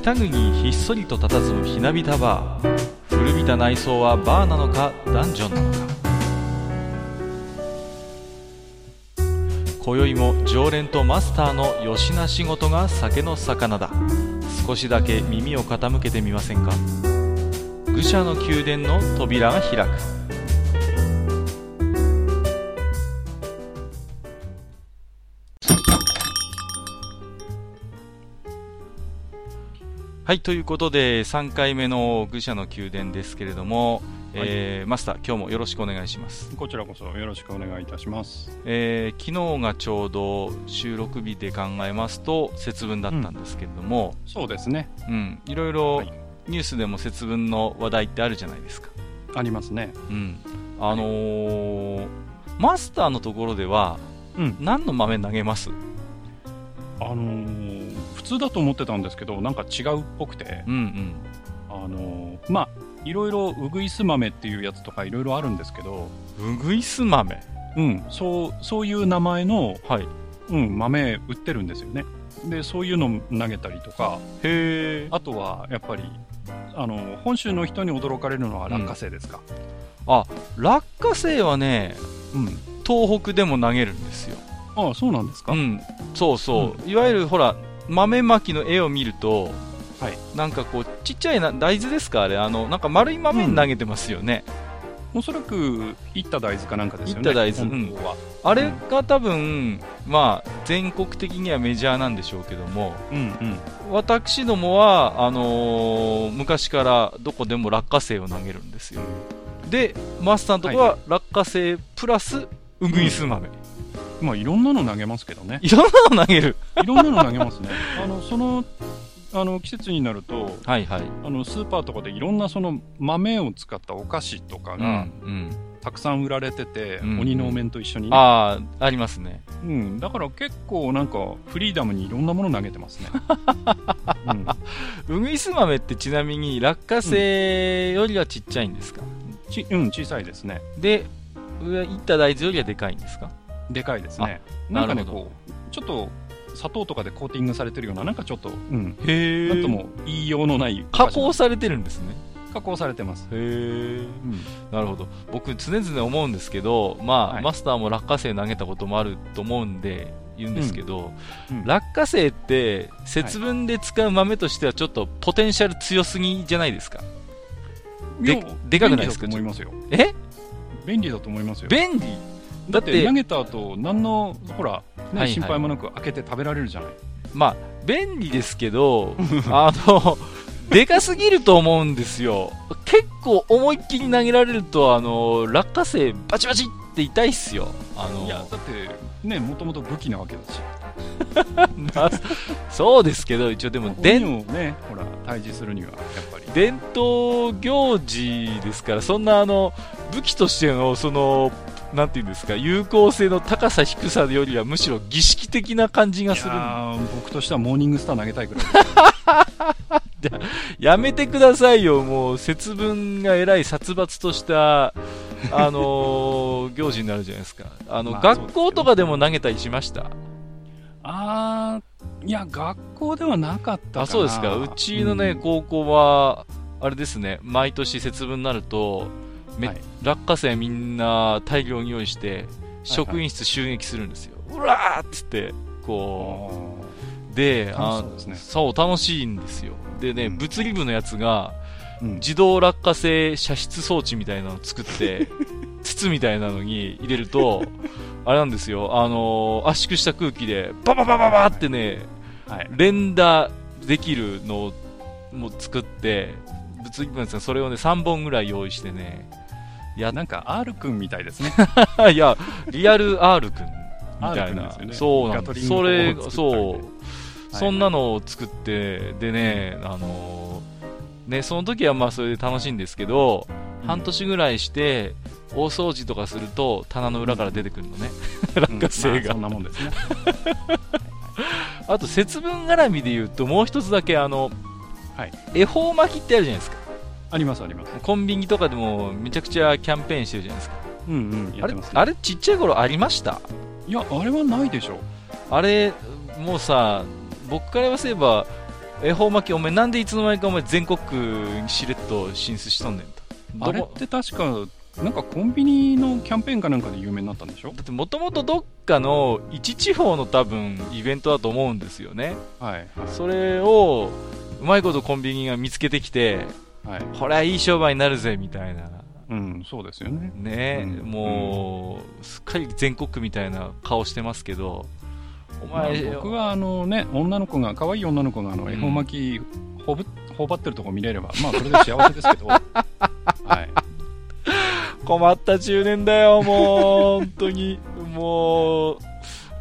北国にひっそりと佇むひなびたバー。古びた内装はバーなのかダンジョンなのか。今宵も常連とマスターのよしな仕事が酒の魚だ。少しだけ耳を傾けてみませんか。愚者の宮殿の扉が開く。はいということで3回目の愚者の宮殿ですけれども、えーマスター今日もよろしくお願いしますこちらこそよろしくお願いいたします。えー昨日がちょうど収録日で考えますと節分だったんですけれども、そうですね。うんいろいろはいニュースでも節分の話題ってあるじゃないですか、ありますね。うん、あのーマスターのところではうん。何の豆投げます？あのー普通だと思ってたんですけど、なんか違うっぽくて、うんうん。あのーまあ、いろいろウグイス豆っていうやつとかいろいろあるんですけど、ウグイス豆？うん、そう、そういう名前の、はい。うん、豆売ってるんですよね。で、そういうの投げたりとか、へえ。あとはやっぱり、あの本州の人に驚かれるのは落花生ですか。あ落花生はねうん。東北でも投げるんですよ。ああ、そうなんですか。うん。そうそう、いわゆるほら豆まきの絵を見るとはい。なんかこうちっちゃいな大豆ですかあれあのなんか丸い豆に投げてますよね、おそらく、いった大豆かなんかですよね。いった大豆本当は。あれが多分まあ全国的にはメジャーなんでしょうけどもうんうん。私どもはあのー昔からどこでも落花生を投げるんですよでマスターのとこは落花生プラスウグイス豆、まあ、いろんなの投げますけどね。いろんなの投げるいろんなの投げますね。あの、その、あの、季節になると、はいはいあの、スーパーとかでいろんなその豆を使ったお菓子とかうんがうんたくさん売られてて、うん鬼のお面と一緒にね。ああありますねうん。だから結構なんか、フリーダムにいろんなもの投げてますね。うんウグイス豆ってちなみに落花生よりはちっちゃいんですか、ち。うん、小さいですね。で上いった大豆よりはでかいんですか？でかいですね。なんかね、こう、ちょっと、砂糖とかでコーティングされてるような、なんかちょっと、うん。へなんとも言いようのないお加工されてるんですね。加工されてます。へえうん。なるほど。僕常々思うんですけどまあ、はい。マスターも落花生投げたこともあると思うんで言うんですけど、うん。落花生って節分で使う豆としてはちょっとポテンシャル強すぎじゃないですか？でいやでかくないですか？便利だと思いますよ。え？便利だと思いますよ。便利？だってて投げた後、何の、ほら、ねはいはい心配もなく開けて食べられるじゃない。まあ便利ですけど あのでかすぎると思うんですよ結構思いっきり投げられるとあの落花生バチバチって痛いっすよあのいや、だって、ね、もともと武器なわけだし。なそうですけど一応でも伝鬼をね、ほら、退治するには、やっぱり。伝統行事ですからそんなあの武器としてのそのなんていうんですか有効性の高さ低さよりはむしろ儀式的な感じがいする僕としてはモーニングスター投げたいくらい。やめてくださいよもう節分がえらい殺伐としたあのー 行事になるじゃないですか。あの、まあ学校とかでも投げたりしました？あー、いや、学校ではなかった。あそうですか。うちのね、うん。高校はあれですね毎年節分になるとめ、はい。落花生みんな大量に用意して職員室襲撃するんですよ、うわーっつってこうで楽しそうね。そう楽しいんですよ。でね、うん。物理部のやつがうん。自動落花生射出装置みたいなのを作って 筒みたいなのに入れるとあれなんですよ。あのー圧縮した空気でバババババってねはい。連打できるのをもう作って物理部なんですがそれをね3本ぐらい用意してねやなんか R 君みたいですね。いやリアル R 君みたいな、ね。そうなんです。それそう、そんなのを作ってでね、あのーねその時はまあそれで楽しいんですけど、うん。半年ぐらいして大掃除とかすると棚の裏から出てくるのね、落花生が、うん。まあそんなもんですね。あと節分絡みで言うともう一つだけあの、はい。恵方巻きってあるじゃないですかありますあります。コンビニとかでもめちゃくちゃキャンペーンしてるじゃないですかうんうん、やあれってます、ね。あれちっちゃい頃ありました？いや、あれはないでしょ。あれもうさ僕から言わせれば恵方巻きお前なんでいつの間にかお前全国にしれっと進出しとんねんとあれって確か、なんかコンビニのキャンペーンかなんかで有名になったんでしょ？だってもともとどっかの一地方の多分イベントだと思うんですよねはい。それをうまいことコンビニが見つけてきてはい。これはいい商売になるぜみたいなうん、そうですよね。ね、うんもうすっかり全国区みたいな顔してますけどおまあ前、僕はあのね、女の子が、可愛い女の子があのうん恵方巻きほぶ、頬張ってるとこ見れれば、まあそれで幸せですけど、はい。困った10年だよもう本当にもう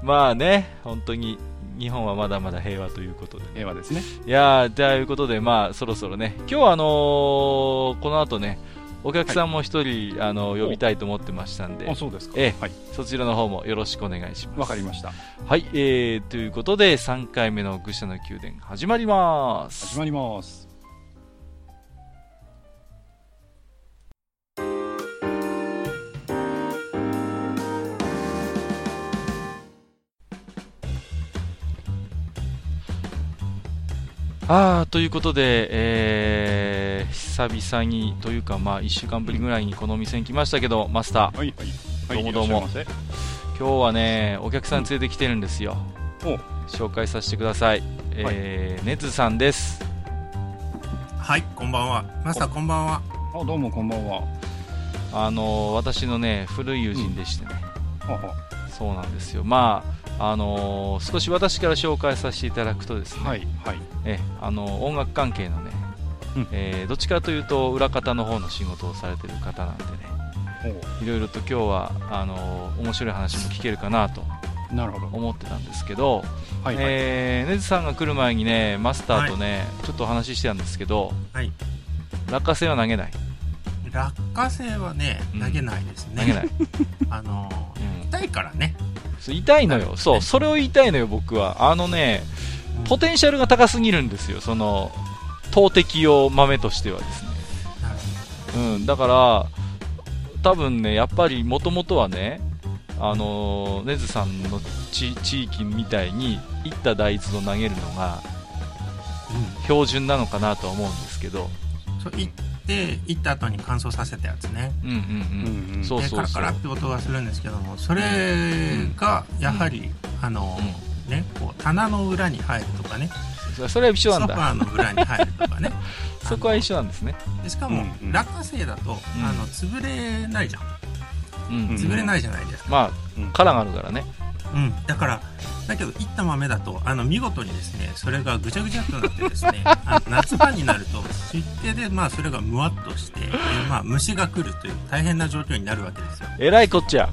まあね本当に日本はまだまだ平和ということで平和ですね。いやーということでまあそろそろね今日はあのーこの後ねお客さんも一人、あの呼びたいと思ってましたんであ、そうですか。ええはい。そちらの方もよろしくお願いしますわかりました。はい、えー、ということで3回目の愚者の宮殿始まります始まります。あーということで、えー、久々にというか、まあ、1週間ぶりぐらいにこのお店に来ましたけど、マスター、はい、はい。はいどうもどうも今日はね、お客さん連れてきてるんですよ。お紹介させてください。えー、ネズさんです。はい、こんばんは。マスター、こんばんは。せあ、どうもこんばんは。あのー私のね、古い友人でしてね、ははそうなんですよ。まあ、あのー少し私から紹介させていただくとですね、はい、はい。えあの音楽関係のね、うんえーどっちかというと裏方の方の仕事をされてる方なんでねおいろいろと今日はあの面白い話も聞けるかなと。思ってたんですけど、はい、はい。えーネズさんが来る前にねマスターとね、ちょっとお話ししてたんですけどはい。落花生は投げない落花生はねうん、投げないですね。投げない、あのうんー、痛いからね。痛いのよ。そうそれを言いたいのよ僕は。あのねポテンシャルが高すぎるんですよ。その投擲用豆としてはですね。うん、だから、多分ね、やっぱりもともとはね、あのーネズさんの地地域みたいに、いった大豆を投げるのが。標準なのかなとは思うんですけど、うん。て、行った後に乾燥させたやつね。カラカラって音がするんですけども、それが、やはり、あのー、ね、こう、棚の裏に入るとかね、そそれは一緒ソフなんだ、ァーの裏に入るとかね。そこは一緒なんですね、でしかも、うんうん。落花生だと、ん。あの、潰れないじゃん。うん。うん潰れないじゃないですか。まあ、うん。殻があるからね、うん、だから、だけど、いった豆だと、あの、見事にですね、それがぐちゃぐちゃっとなってですね、あの夏場になると、湿気で、まあ、それがむわっとして、でまあ、虫が来るという大変な状況になるわけですよ。えらいこっちゃ、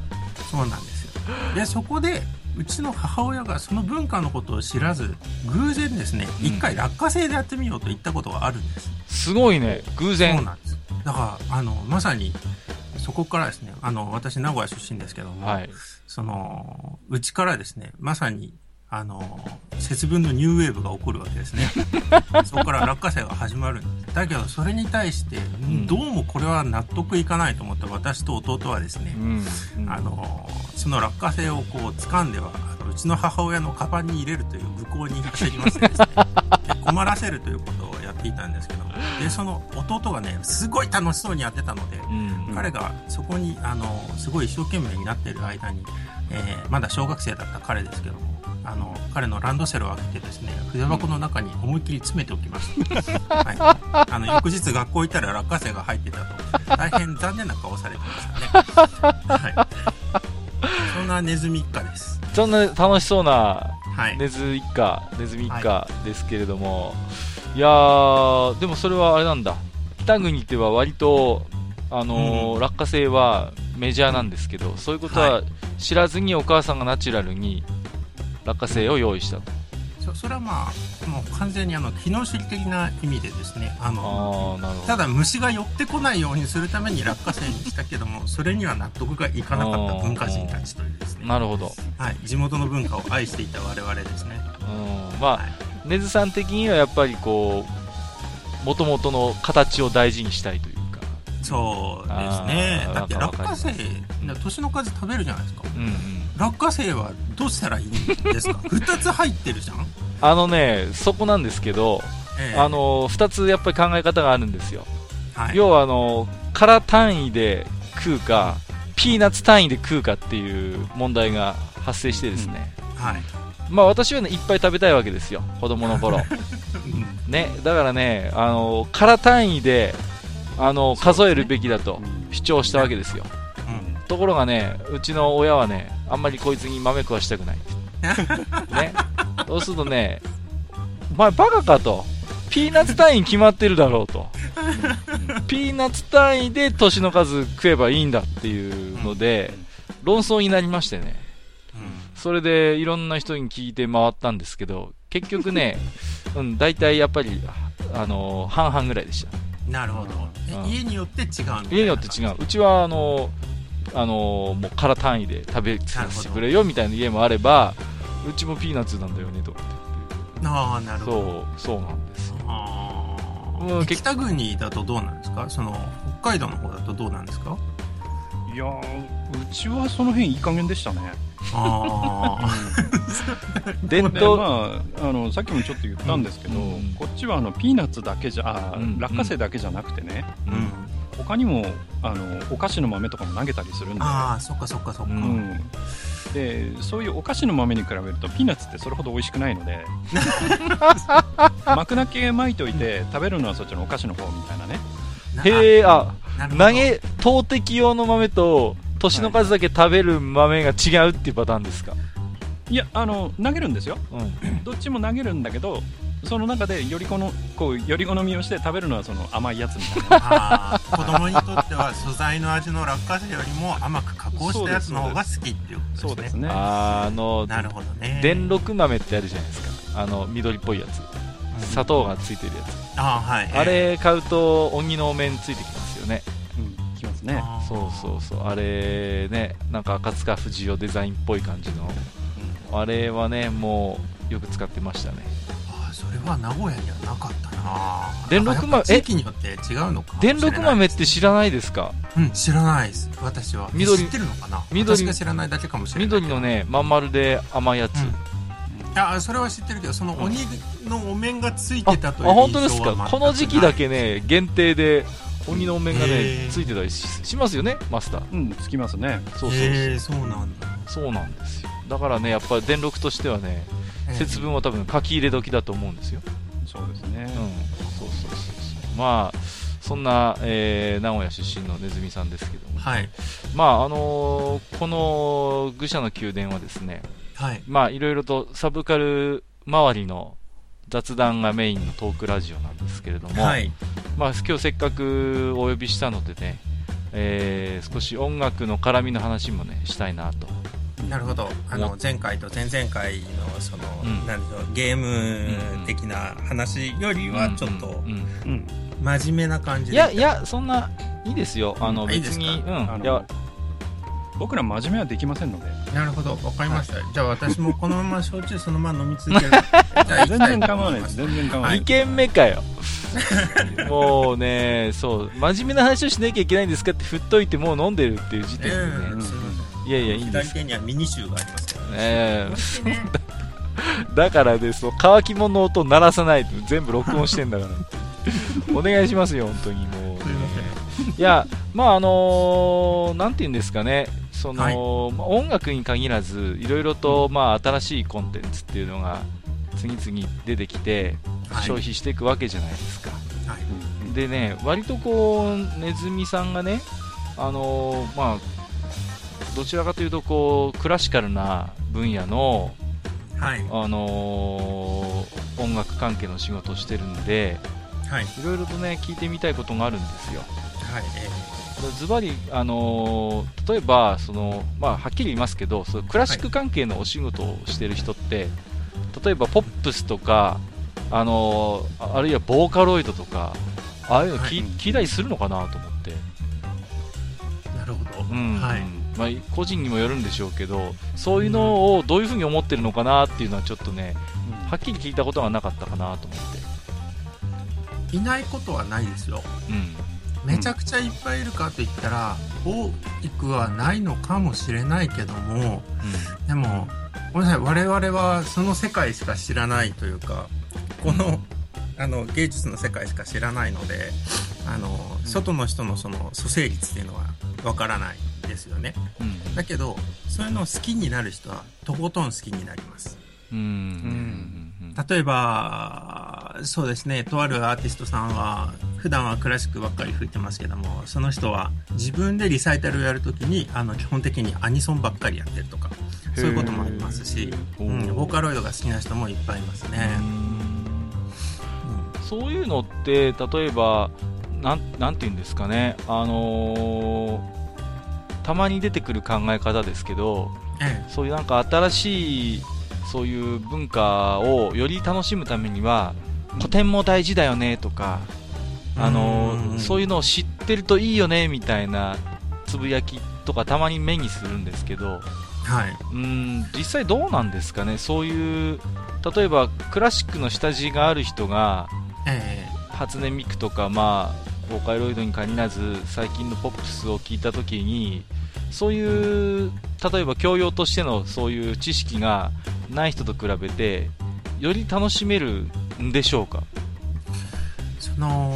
そうなんですよ。で、そこで、うちの母親がその文化のことを知らず、偶然ですね、うん一回落花生でやってみようと言ったことがあるんです。すごいね、偶そう然、なんです。だから、あの、まさに、そこからですね、あの、私、名古屋出身ですけども、はい、その、うちからですね、まさに、あの、節分のニューウェーブが起こるわけですね。そこから落花生が始まる。だけど、それに対して、んどうもこれは納得いかないと思った私と弟はですねう、ん、うんあの、その落花生をこう掴んでは、うちの母親のカバンに入れるという武功に走りましてですね、で困らせるということをやっていたんですけども、で、その弟がね、すごい楽しそうにやってたので、うん。彼がそこにあのすごい一生懸命になっている間に、えーまだ小学生だった彼ですけどもあの彼のランドセルを開けてですね筆箱の中に思いっきり詰めておきました、はい、あの翌日学校行ったら落花生が入ってたと。大変残念な顔されてましたね、はい、そんなネズミ一家です。そんな楽しそうなはい、ネズ一家、ネズミ一家ですけれども、い、やー、でもそれはあれなんだ、北国では割と、あのーうん。落花生はメジャーなんですけど、そういうことはは知らずにお母さんがナチュラルに落花生を用意したと。そそれはまあもう完全にあの機能主義的な意味でですね。あのあー、なるほど。ただ虫が寄ってこないようにするために落花生にしたけどもそれには納得がいかなかった文化人たちというですね、なるほど。はい、地元の文化を愛していた我々ですね。うん、まあ、ネズさん的にはやっぱりこう、もともとの形を大事にしたいというか。そうですね。だって落花生年の数食べるじゃないですか。うんうん。落花生はどうしたらいいんですか？2つ入ってるじゃん？あのね、そこなんですけど、ええ。あの2つやっぱり考え方があるんですよ、はい、要はあの空単位で食うかピーナッツ単位で食うかっていう問題が発生してですね、はい。まあ私はねいっぱい食べたいわけですよ。子供の頃。ねだからねあの空単位であの数えるべきだと主張したわけですよ。うん。ところがねうちの親はねあんまりこいつに豆食わしたくない。ね。そうするとねお前バカかと。ピーナッツ単位決まってるだろうと。ピーナッツ単位で年の数食えばいいんだっていうので論争になりましてね。うん。それでいろんな人に聞いて回ったんですけど結局ね、うん、大体やっぱりあの半々ぐらいでした。なるほど。えうん。家によって違う家によって違う。うちはあのあのもう空単位で食べさせてくれよみたいな家もあればうちもピーナッツなんだよねとかああ、なるほど。そうそうなんですよ。あうん結ー北国だとどうなんですか？その北海道の方だとどうなんですか？いやーうちはその辺いい加減でしたね。ああ で伝統、まあ、あのさっきもちょっと言ったんですけど、うん。こっちはあのピーナッツだけじゃあ、うん。落花生だけじゃなくてね、ううん。ん他にもあのお菓子の豆とかも投げたりするんで、ああそっかそっかそっか、ううん。んでそういうお菓子の豆に比べるとピーナッツってそれほど美味しくないので巻 くだけ巻いといて食べるのはそっちのお菓子の方みたいなね。なへえあ投げ投擲用の豆と年の数だけ食べる豆が違うっていうパターンですか、いやあの投げるんですよ。うん。どっちも投げるんだけどその中でよりこのこうより好みをして食べるのはその甘いやつみたいな。子供にとっては素材の味の落花生よりも甘く加工したやつの方が好きっていうことでね。そうですすね。あのなるほどね。電録豆ってあるじゃないですか。あの緑っぽいやつ砂糖がついてるやつ、ああはい。あれ買うと鬼のお面ついてきます。よね。そうそうそう。あれねなんか赤塚不二夫デザインっぽい感じの。あれはねもうよく使ってましたね。ああそれは名古屋にはなかったな。電録豆やっぱ地域によって違うのか電録豆って知らないですか？うん知らないです。私は。緑知ってるのかな？緑私が知らないだけかもしれない緑のねまん丸で甘いやつ、うん。あそれは知ってるけどそのうん鬼のお面がついあてたというあ本当です印象は全くかこの時期だけね限定で鬼のお面がへねー。ついてたりししますよねマスター。うんつきますね。そうそうそう、なんだ。そうなんですよ。だからねやっぱり電力としてはねええ節分は多分書き入れ時だと思うんですよ。そうですね。うん、そうそうそうそう。まあそんな、えー名古屋出身のネズミさんですけども、はい。まああのーこの愚者の宮殿はですねはい。まあいろいろとサブカル周りの雑談がメインのトークラジオなんですけれども、はい。まあ今日せっかくお呼びしたのでね、えー少し音楽の絡みの話もねしたいなと。なるほど。あおの前回と前々回のその、うん。なんでしょうゲーム的な話よりはちょっと真面目な感じでいやいやそんないいですよ。あのうんいいですか？別にうん。あのいや僕ら真面目はできませんので。なるほど。わかりました、じゃあ私もこのまま焼酎そのまま飲み続ける全然構わないです。全然構わなはいい2軒目かよもうねそう真面目な話をしなきゃいけないんですかって振っといてもう飲んでるっていう時点でね、ええすいやいやいいんです。左手にはミニ臭がありますからええ。だからですそう乾き物の音鳴らさないと全部録音してんだから お願いしますよ本当にもう、ね、すいやまああのーなんて言うんですかねその、はい。まあ音楽に限らずいろいろと、まあ、新しいコンテンツっていうのが次々出てきて、はい。消費していくわけじゃないですか。はい。でね割とこうネズミさんがねあのーまあどちらかというとこうクラシカルな分野のはい。あのー音楽関係の仕事をしてるんではい。いろいろとね聞いてみたいことがあるんですよ。はい。えズバリ、あのー例えばその、まあ、はっきり言いますけどそのクラシック関係のお仕事をしてる人って、例えばポップスとか、あのーああるいはボーカロイドとかああいうの聞,、はい。聞いたりするのかなと思って、えなるほど、うん。はい。まあ、個人にもよるんでしょうけどそういうのをどういうふうに思ってるのかなっていうのはちょっとねはっきり聞いたことがなかったかなと思って、いないことはないですよ。うんめちゃくちゃいっぱいいるかといったら多くはないのかもしれないけどもでもごめんなさい我々はその世界しか知らないというかこのあの芸術の世界しか知らないのであの、外の人のその蘇生率っていうのはわからないですよね。うん。だけどそういうのを好きになる人はとことん好きになります。うん。うん例えばそうですねとあるアーティストさんは普段はクラシックばっかり吹いてますけどもその人は自分でリサイタルをやるときにあの基本的にアニソンばっかりやってるとかそういうこともありますし、うん、ボーカロイドが好きな人もいっぱいいますね、うん。そういうのって例えばなんなんて言うんですかね。あのーたまに出てくる考え方ですけどええ。そういうなんか新しいそういう文化をより楽しむためには古典も大事だよねとか、あのうん。そういうのを知ってるといいよねみたいなつぶやきとかたまに目にするんですけどはい。うん実際どうなんですかね？そういう例えばクラシックの下地がある人がえ。初音ミクとか、まあ、ボーカロイドに限らず最近のポップスを聞いた時にそういう例えば教養としてのそういう知識がない人と比べてより楽しめるんでしょうか？その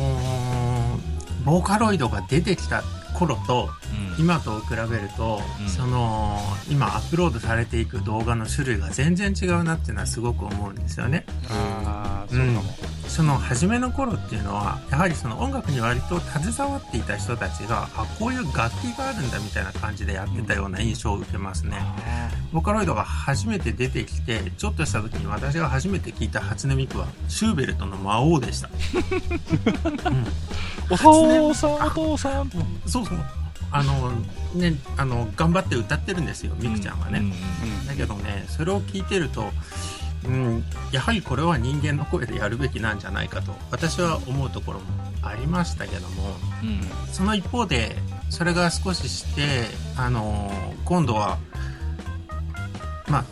ボーカロイドが出てきた頃とうん。今と比べると、うん。その今アップロードされていく動画の種類が全然違うなっていうのはすごく思うんですよね。ああ、そうかも。その初めの頃っていうのはやはりその音楽に割と携わっていた人たちがあこういう楽器があるんだみたいな感じでやってたような印象を受けますね、ボカロイドが初めて出てきてちょっとした時に私が初めて聞いた初音ミクはシューベルトの魔王でした、うん。お父さん、お父さん。そうあのねあの頑張って歌ってるんですよミクちゃんはね、うんだけどねそれを聞いてると、うん、やはりこれは人間の声でやるべきなんじゃないかと私は思うところもありましたけどもうん。その一方でそれが少ししてあの今度はまあ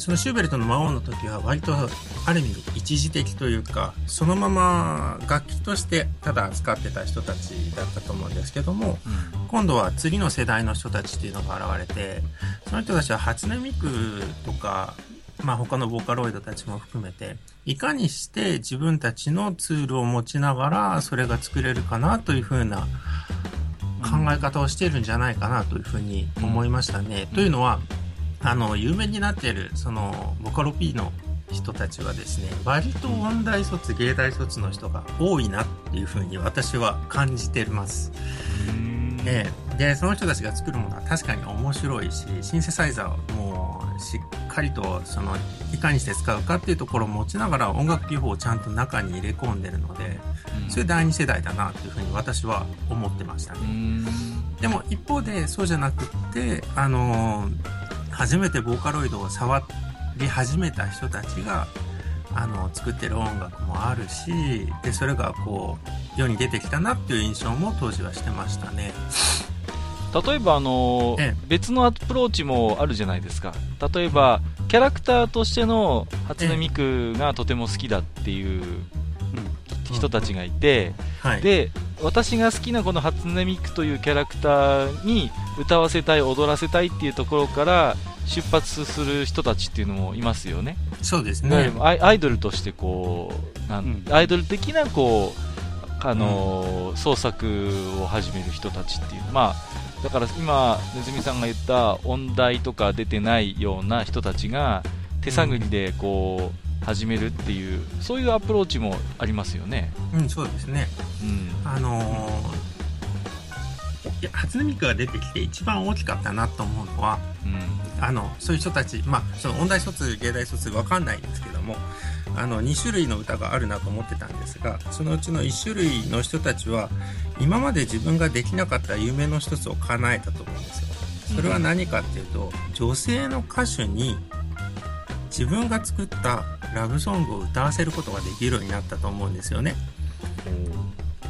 そのシューベルトの魔王の時は割とある意味一時的というかそのまま楽器としてただ使ってた人たちだったと思うんですけども今度は次の世代の人たちっていうのが現れてその人たちは初音ミクとか、まあ、他のボーカロイドたちも含めていかにして自分たちのツールを持ちながらそれが作れるかなというふうな考え方をしているんじゃないかなというふうに思いましたね。というのはあの有名になっているそのボカロ P の人たちはですね割と音大卒芸大卒の人が多いなっていうふうに私は感じてます。でその人たちが作るものは確かに面白いしシンセサイザーをもうしっかりとそのいかにして使うかっていうところを持ちながら音楽技法をちゃんと中に入れ込んでるのでそれ第二世代だなというふうに私は思ってましたねう。んでも一方でそうじゃなくってあの初めてボーカロイドを触り始めた人たちがあの作ってる音楽もあるしでそれがこう世に出てきたなっていう印象も当時はしてましたね。例えばあのええ。別のアプローチもあるじゃないですか。例えばキャラクターとしての初音ミクがとても好きだっていう人たちがいて、はい、で私が好きなこの初音ミクというキャラクターに歌わせたい踊らせたいっていうところから出発する人たちっていうのもいますよね。そうですね。ね。アイドルとしてこうなん、うん。アイドル的なこう、あのー創作を始める人たちっていう、まあ、だから今、ネズミさんが言った音大とか出てないような人たちが手探りでこう、始めるっていうそういうアプローチもありますよね。うん、そうですね。うんあのーいや初音ミクが出てきて一番大きかったなと思うのは、うんあの、そういう人たち、まあ、その音大卒、芸大卒わかんないんですけども、あの、2種類の歌があるなと思ってたんですが、そのうちの1種類の人たちは、今まで自分ができなかった夢の一つを叶えたと思うんですよ。それは何かっていうと、女性の歌手に自分が作ったラブソングを歌わせることができるようになったと思うんですよね。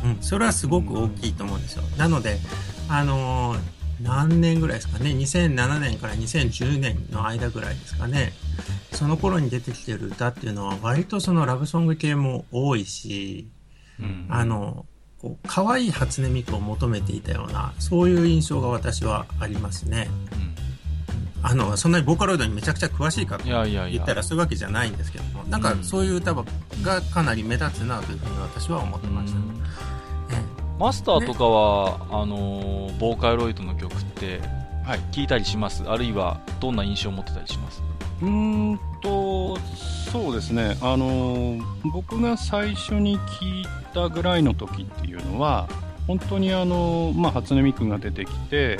うん、それはすごく大きいと思うんですよ。なので、あのー何年ぐらいですかね、2007年から2010年の間ぐらいですかね、その頃に出てきてる歌っていうのは割とそのラブソング系も多いし、うんあの、こう、可愛い初音ミクを求めていたような、そういう印象が私はありますね。うんあの、そんなにボーカロイドにめちゃくちゃ詳しいかと言ったらそういうわけじゃないんですけども、なんかそういう歌がかなり目立つなというふうに私は思ってました。うんえマスターとかは、あのーボーカロイドの曲ってはい。聞いたりします？あるいはどんな印象を持ってたりします？うーんと、そうですね。あのー僕が最初に聞いたぐらいの時っていうのは、本当にあのーまあ、初音ミクが出てきて、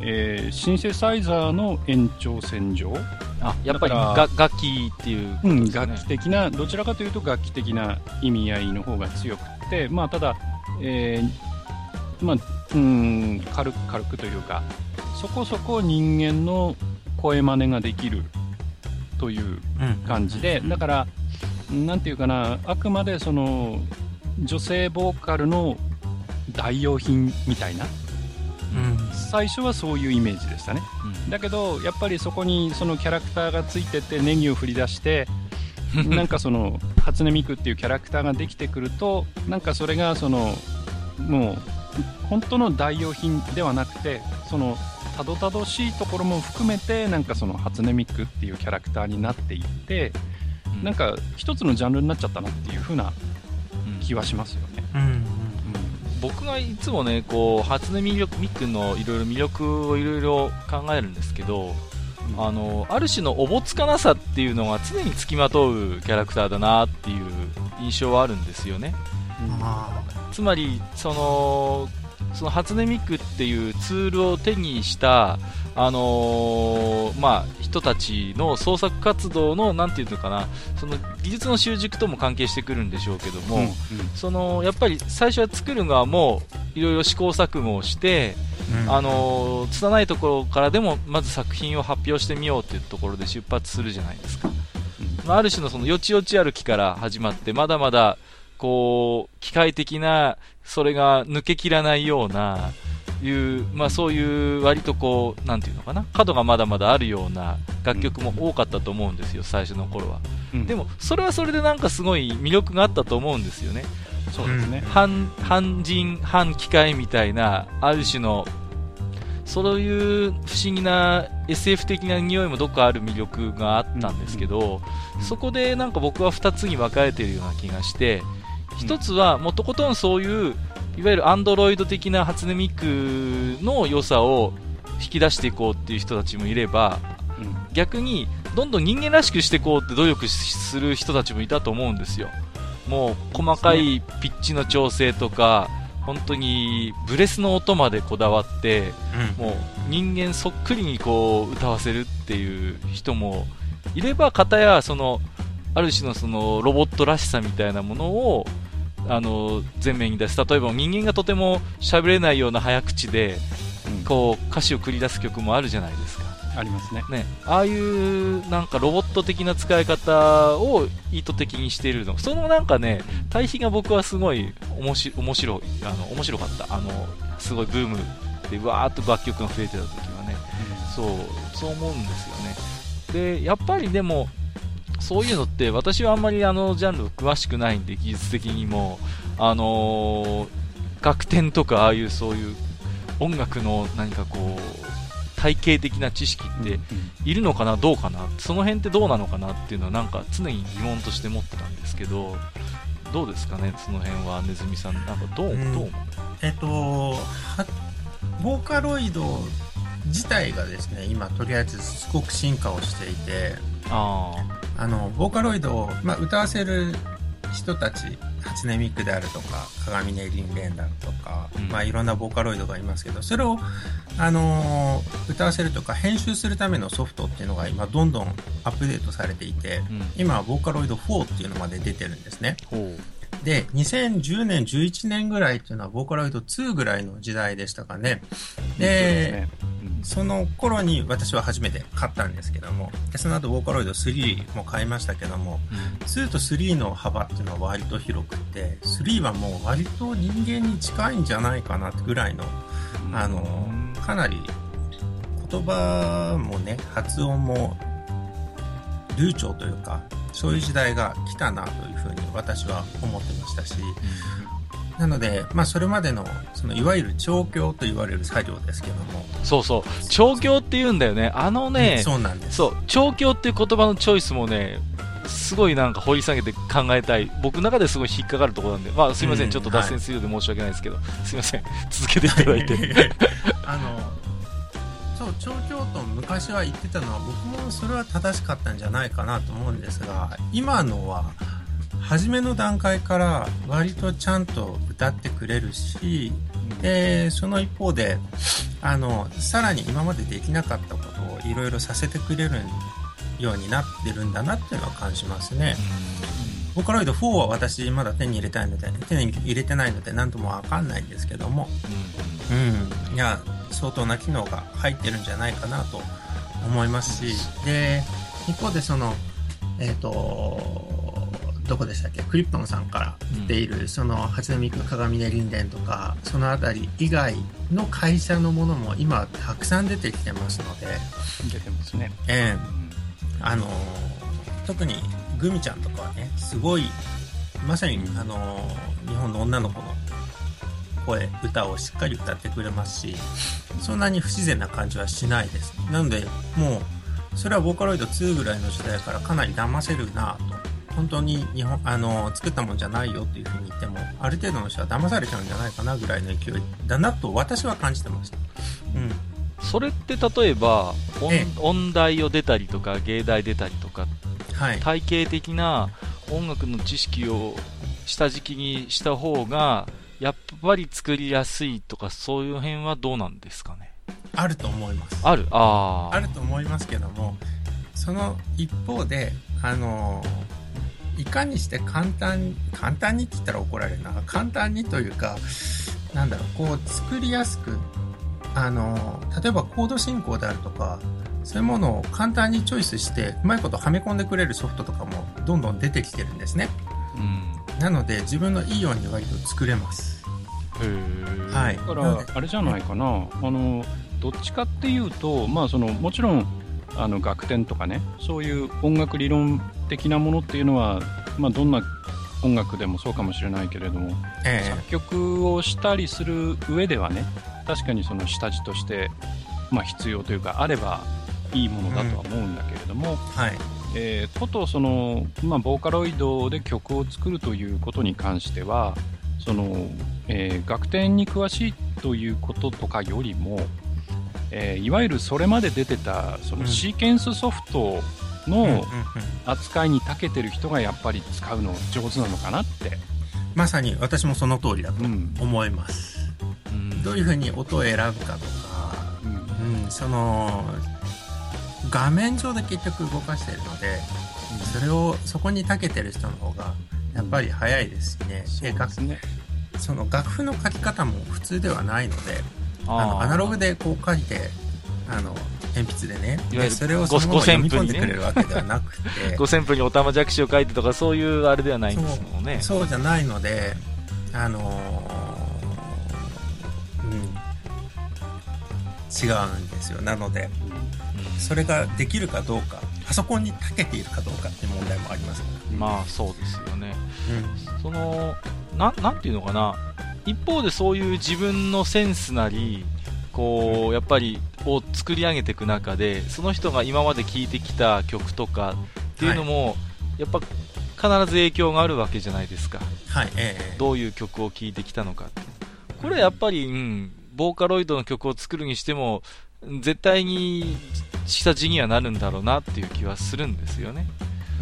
えーシンセサイザーの延長線上、あやっぱり楽器っていうことうん、楽器的な、どちらかというと楽器的な意味合いの方が強くって、まあ、ただ、えーまあ、うん軽く、軽くというか、そこそこ人間の声真似ができるといううん感じで、だから、なんていうかな、あくまでその女性ボーカルの代用品みたいな、うん最初はそういうイメージでしたね。うんだけど、やっぱりそこにそのキャラクターがついてて、ネギを振り出して、なんかその初音ミクっていうキャラクターができてくると、なんかそれがそのもう本当の代用品ではなくて、そのたどたどしいところも含めて、なんかその初音ミクっていうキャラクターになっていって、うんなんか一つのジャンルになっちゃったなっていう風なうん気はしますよね。うんうん僕がいつもねこう初音ミクミクのいろいろ魅力をいろいろ考えるんですけどあのある種のおぼつかなさっていうのが常につきまとうキャラクターだなっていう印象はあるんですよね。あつまりそのその初音ミクっていうツールを手にしたあのーまあ、人たちの創作活動のなんていうのかなその技術の習熟とも関係してくるんでしょうけども、うんうん。そのやっぱり最初は作る側もいろいろ試行錯誤をして、ーうん。あのー拙いところからでもまず作品を発表してみようというところで出発するじゃないですか、まあ、ある種のそのよちよち歩きから始まってまだまだこう機械的なそれが抜けきらないようないう、まあ、そういう割とこうなんていうのかな？角がまだまだあるような楽曲も多かったと思うんですよ最初の頃は。うん。でもそれはそれでなんかすごい魅力があったと思うんですよね。そうですね。半半人半機械みたいなある種のそういう不思議な SF 的な匂いもどっかある魅力があったんですけど、うんそこでなんか僕は2つに分かれているような気がして、1つはもうとことんそういういわゆるアンドロイド的な初音ミクの良さを引き出していこうっていう人たちもいればうん。逆にどんどん人間らしくしていこうって努力する人たちもいたと思うんですよ。もう細かいピッチの調整とか本当にブレスの音までこだわってうん。もう人間そっくりにこう歌わせるっていう人もいれば片やそのある種のそのロボットらしさみたいなものをあの前面に出す例えば人間がとても喋れないような早口でうん。こう歌詞を繰り出す曲もあるじゃないですか。ありますね。ね、ああいうなんかロボット的な使い方を意図的にしているの。そのなんかね対比が僕はすごい面白面白いあの面白かった。あのすごいブームでわーっと楽曲が増えてた時はね。そうそう思うんですよね。でやっぱりでもそういうのって私はあんまりあのジャンル詳しくないんで技術的にも。あのー楽天とかああいうそういう音楽の何かこう体系的な知識っているのかな、どうかな、その辺ってどうなのかなっていうのはなんか常に疑問として持ってたんですけど、どうですかね、その辺はネズミさん、なんかどう,、うん。どう思う？えっとはボーカロイド自体がですね今とりあえずすごく進化をしていてああのボーカロイドを、まあ、歌わせる人たち初音ミクであるとか鏡音凛蓮だとか、うん。まあ、いろんなボーカロイドがいますけどそれを、あのー歌わせるとか編集するためのソフトっていうのが今どんどんアップデートされていてー、うん、今はボーカロイド4っていうのまで出てるんですね。で2010年11年ぐらいっていうのはボーカロイド2ぐらいの時代でしたかね。でね。うんその頃に私は初めて買ったんですけどもでその後ボーカロイド3も買いましたけども2と3の幅っていうのは割と広くて3はもう割と人間に近いんじゃないかなってぐらいのあのかなり言葉もね発音も流暢というかそういう時代が来たなというふうに私は思ってましたしなので、まあ、それまでのそのいわゆる調教と言われる作業ですけども。そうそう。調教って言うんだよね。あのね、そうなんです。そう。調教っていう言葉のチョイスもねすごいなんか掘り下げて考えたい。僕の中ですごい引っかかるところなんで、まあ、すいません、うんちょっと脱線するようで申し訳ないですけど、すいません。続けていただいて。あのそう調教と昔は言ってたのは僕もそれは正しかったんじゃないかなと思うんですが今のは初めの段階から割とちゃんと歌ってくれるしでその一方であのさらに今までできなかったことをいろいろさせてくれるようになってるんだなっていうのは感じますね。ボーカロイド4は私まだ手に入れたいので手に入れてないので何ともわかんないんですけども。うん、いや相当な機能が入ってるんじゃないかなと思いますし。で一方でそのえっ、とどこでしたっけ？クリプトンさんから出ている、その初音ミク鏡音林伝とかそのあたり以外の会社のものも今たくさん出てきてますので、出てますね。ええ。うん。あの特にグミちゃんとかはねすごいまさにあの日本の女の子の声歌をしっかり歌ってくれますしそんなに不自然な感じはしないです。なのでもうそれはボーカロイド2ぐらいの時代からかなり騙せるなと本当に日本あの作ったもんじゃないよっていうふうに言ってもある程度の人は騙されちゃうんじゃないかなぐらいの勢いだなと私は感じてました。うん。それって例えば音,、ええ。音大を出たりとか芸大出たりとかはい。体系的な音楽の知識を下敷きにした方がやっぱり作りやすいとかそういう辺はどうなんですかね？あると思います。ある？あああると思いますけどもその一方であのいかにして簡単に簡単にって言ったら怒られるな。簡単にというかなんだろうこう作りやすくあの例えばコード進行であるとかそういうものを簡単にチョイスしてうまいことはめ込んでくれるソフトとかもどんどん出てきてるんですね。うん。なので自分のいいように割と作れます。へえはい。だから、あれじゃないかな、あのどっちかっていうと、まあ、そのもちろんあの楽天とかね、そういう音楽理論的なものっていうのは、まあ、どんな音楽でもそうかもしれないけれども、え作曲をしたりする上ではね、確かにその下地として、まあ、必要というか、あればいいものだとは思うんだけれども、えはい。えーことその、まあ、ボーカロイドで曲を作るということに関してはその、えー楽天に詳しいということとかよりも、えーいわゆるそれまで出てたそのうん。シーケンスソフトの扱いに長けてる人がやっぱり使うの上手なのかなって、まさに私もその通りだとうん。思います。うん。どういうふうに音を選ぶかとか。うん。うん、その画面上で結局動かしてるのでそれをそこに長けてる人の方がやっぱり早いですしね、うですね。その楽譜の書き方も普通ではないのであのアナログでこう書いてあの鉛筆でね。いわゆるでそれをそのままご読み込んでくれるわけではなくて。五線譜におたまじゃくしを書いてとかそういうあれではないんですもんね。そうじゃないのであのーうん。違うんですよ。なのでうん。それができるかどうかパソコンに長けているかどうかっていう問題もありますかまあそうですよね。ら、そのななんていうのかな一方でそういう自分のセンスなりこうやっぱりを作り上げていく中でその人が今まで聴いてきた曲とかっていうのも、やっぱ必ず影響があるわけじゃないですか。はいええどういう曲を聴いてきたのか。これはやっぱり、うん、ボーカロイドの曲を作るにしても絶対に下地にはなるんだろうなっていう気はするんですよね。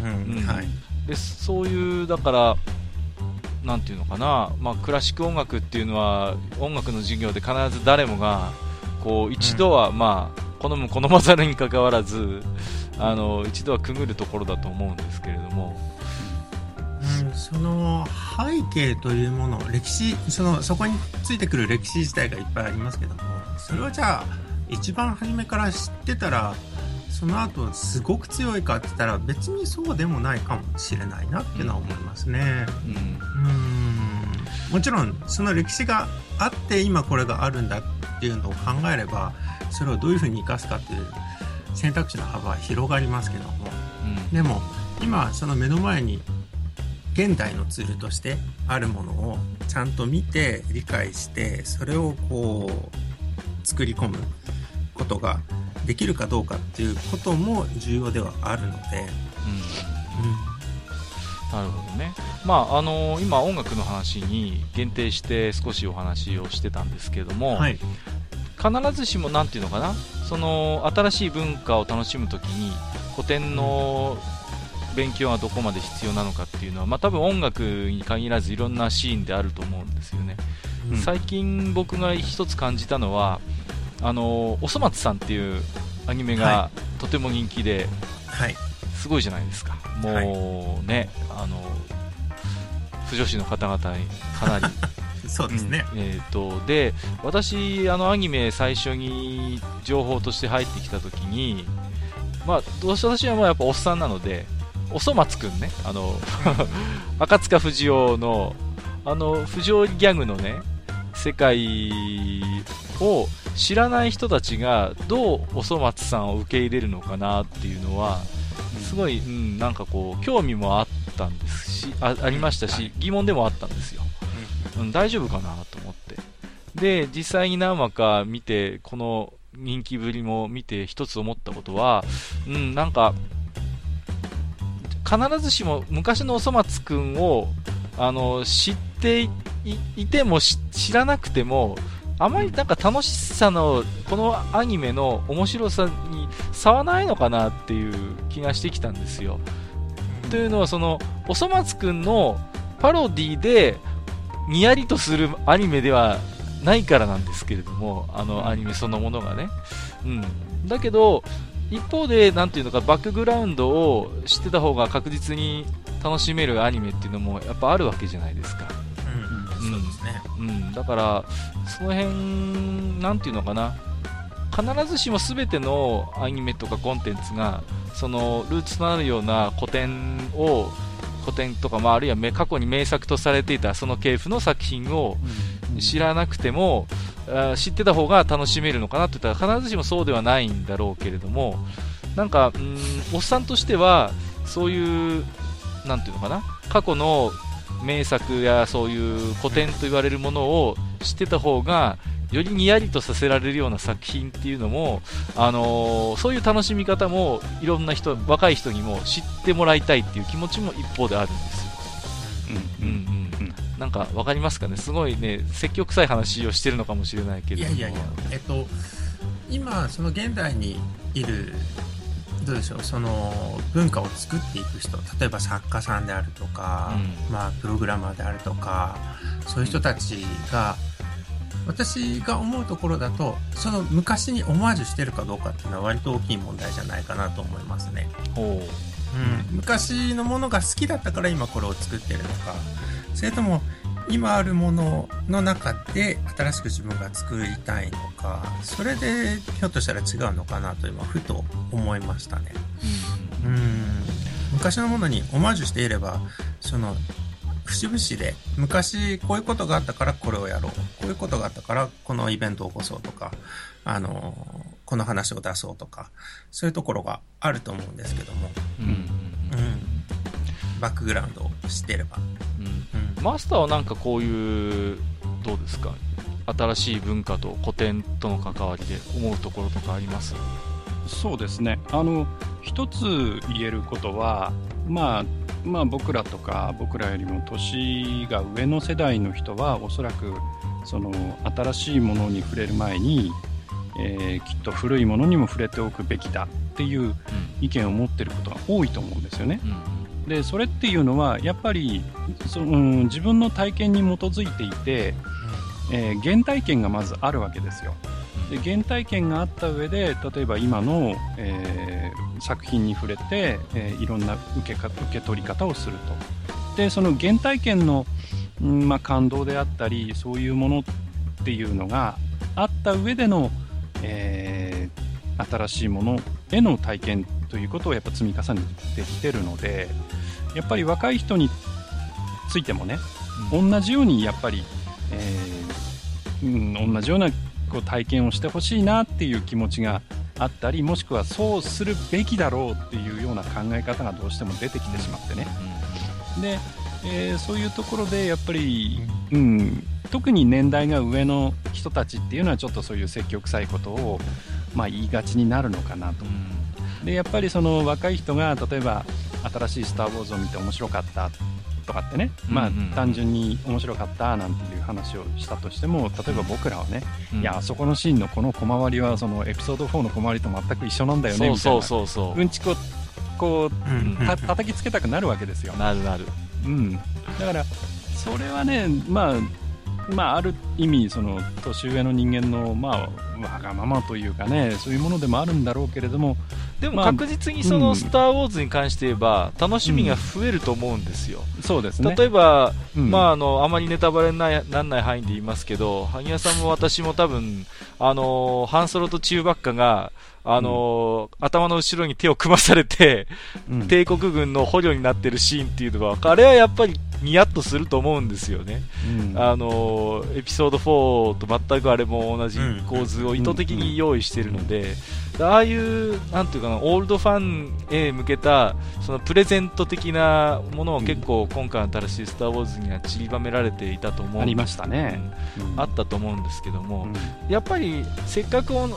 うんうん。はい。でそういうだからなんていうのかな、まあ、クラシック音楽っていうのは音楽の授業で必ず誰もがこう一度は、まあ、好む好まざるにかかわらずあの一度はくぐるところだと思うんですけれども、うん、その背景というもの歴史そのそこについてくる歴史自体がいっぱいありますけどもそれをじゃあ一番初めから知ってたらその後すごく強いかって言ったら別にそうでもないかもしれないなっていうのは思いますね。うん。うん。もちろんその歴史があって今これがあるんだっていうのを考えればそれをどういうふうに生かすかっていう選択肢の幅は広がりますけども。うん。でも今その目の前に現代のツールとしてあるものをちゃんと見て理解してそれをこう作り込むことができるかどうかっていうことも重要ではあるので、うん。なるほどね、まああのー、今、音楽の話に限定して少しお話をしてたんですけれども、はい、必ずしもなんていうのかな。その新しい文化を楽しむときに古典の勉強がどこまで必要なのかっていうのは、まあ、多分音楽に限らずいろんなシーンであると思うんですよね、うん、最近僕が一つ感じたのはあのおそ松さんっていうアニメがとても人気で、はい、すごいじゃないですか。もうね、はい、あの不女子の方々にかなり。そうですね、うん、えーと、で私、あのアニメ最初に情報として入ってきたときに、まあ、どうして私はもうやっぱおっさんなので、おそ松くんね、あの 赤塚不二夫のあの不条理ギャグのね世界を知らない人たちがどうおそ松さんを受け入れるのかなっていうのはすごい、うん、なんかこう興味もあったんですしあありましたし疑問でもあったんですよ、うん、大丈夫かなと思って。で実際に何話か見てこの人気ぶりも見て一つ思ったことは、うん、なんか必ずしも昔のおそ松くんをあの知っていても知らなくてもあまりなんか楽しさのこのアニメの面白さに差はないのかなっていう気がしてきたんですよ。というのはそのおそ松くんのパロディでにやりとするアニメではないからなんですけれどもあのアニメそのものがね、うん、だけど一方で何ていうのかバックグラウンドを知ってた方が確実に楽しめるアニメっていうのもやっぱあるわけじゃないですか。ね、うん、だからその辺なんていうのかな。必ずしも全てのアニメとかコンテンツがそのルーツとなるような古典を古典とか、まあ、あるいは過去に名作とされていたその系譜の作品を知らなくても、知ってた方が楽しめるのかなって言ったら必ずしもそうではないんだろうけれどもなんかうんおっさんとしてはそういうなんていうのかな。過去の名作やそういう古典と言われるものを知ってた方がよりにやりとさせられるような作品っていうのも、あのー、そういう楽しみ方もいろんな人若い人にも知ってもらいたいっていう気持ちも一方であるんですよ。うんうんうん、なんか分かりますかね、すごいね積極臭い話をしてるのかもしれないけどいやいやいや、えっと、今、その現代にいるどうでしょう？その文化を作っていく人例えば作家さんであるとか、うん、まあ、プログラマーであるとかそういう人たちが、私が思うところだとその昔にオマージュしてるかどうかっていうのは割と大きい問題じゃないかなと思いますね。うん、昔のものが好きだったから今これを作ってるのか。それとも今あるものの中で新しく自分が作りたいのかそれでひょっとしたら違うのかなと今ふと思いましたね。うん、昔のものにオマージュしていればその節々で昔こういうことがあったからこれをやろう。こういうことがあったからこのイベントを起こそうとかあのこの話を出そうとかそういうところがあると思うんですけども、うん、うん、バックグラウンドを知っていれば、うん、マスターはなんかこういうどうですか新しい文化と古典との関わりで思うところとかあります？そうですね。あの一つ言えることはまあまあ、僕らとか僕らよりも年が上の世代の人はおそらくその新しいものに触れる前に、えー、きっと古いものにも触れておくべきだっていう意見を持ってることが多いと思うんですよね。うん、でそれっていうのはやっぱりその、うん、自分の体験に基づいていて、えー、原体験がまずあるわけですよ。で原体験があった上で例えば今の、えー、作品に触れて、えー、いろんな受けか受け取り方をするとでその原体験の、うんまあ、感動であったりそういうものっていうのがあった上での、えー、新しいものへの体験ということをやっぱ積み重ねてきてるのでやっぱり若い人についてもね、うん、同じようにやっぱり、えーうん、同じようなこう体験をしてほしいなっていう気持ちがあったりもしくはそうするべきだろうっていうような考え方がどうしても出てきてしまってね、でえーそういうところでやっぱり、うん、特に年代が上の人たちっていうのはちょっとそういう積極臭いことを、まあ、言いがちになるのかなと。でやっぱりその若い人が例えば新しい「スター・ウォーズ」を見て面白かったとかってね、まあ単純に面白かったなんていう話をしたとしても例えば僕らはね、うん。いやあそこのシーンのこの小回りはそのエピソード4の小回りと全く一緒なんだよねみたいな。そうんちくをこううんた叩きつけたくなるわけですよ、なるなる。うん、だからそれはねまあまあ、ある意味その年上の人間の、まあ、わがままというかねそういうものでもあるんだろうけれどもでもまあ確実にその「スター・ウォーズ」に関して言えば楽しみが増えると思うんですよ、そうですね。例えば、うん。まあ、あのあまりネタバレにななんない範囲で言いますけど萩谷さんも私も多分あのハンソロとチューバッカがあの、頭の後ろに手を組まされて、うん。帝国軍の捕虜になってるシーンっていうのはあれはやっぱりニヤッとすると思うんですよね、うん。あのエピソード4と全くあれも同じ構図を意図的に用意しているので、ああいう、なんていうかな、オールドファンへ向けた、そのプレゼント的なものを結構今回の新しいスター・ウォーズには散りばめられていたと思うありましたね、うん。あったと思うんですけども、うん。やっぱりせっかくお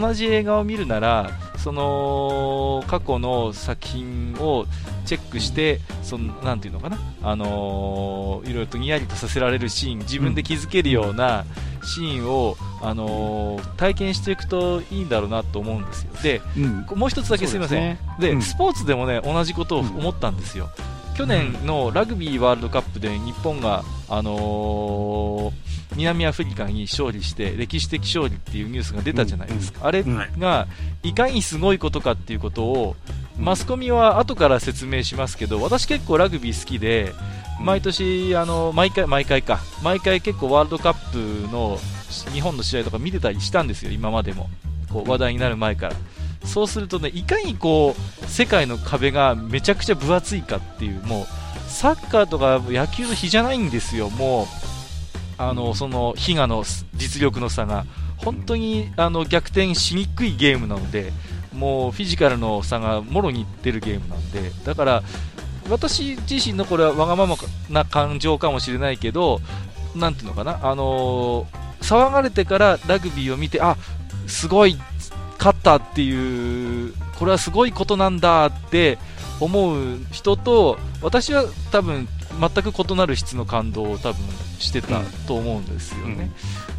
同じ映画を見るなら、その過去の作品をチェックして、そのなんていうのかな、あのーいろいろとにやりとさせられるシーン、自分で気づけるようなシーンを、あのー体験していくといいんだろうなと思うんですよ。で、うん。もう一つだけすみません。で、うん。スポーツでもね、同じことを思ったんですよ。去年のラグビーワールドカップで日本が、あのー南アフリカに勝利して歴史的勝利っていうニュースが出たじゃないですか、あれうん。がいかにすごいことかっていうことを、マスコミは後から説明しますけど私結構ラグビー好きで毎年あの毎回毎回か。毎回結構ワールドカップの日本の試合とか見てたりしたんですよ今までも。こう話題になる前から。そうするとねいかにこう世界の壁がめちゃくちゃ分厚いかっていうもうサッカーとか野球の比じゃないんですよもう。あのその比嘉の実力の差が。本当にあの逆転しにくいゲームなのでもうフィジカルの差がもろにいってるゲームなんでだから私自身のこれはわがままな感情かもしれないけどなんていうのかなあのー騒がれてからラグビーを見てあすごい勝ったっていうこれはすごいことなんだって思う人と私は多分全く異なる質の感動を多分してたと思うんですよね。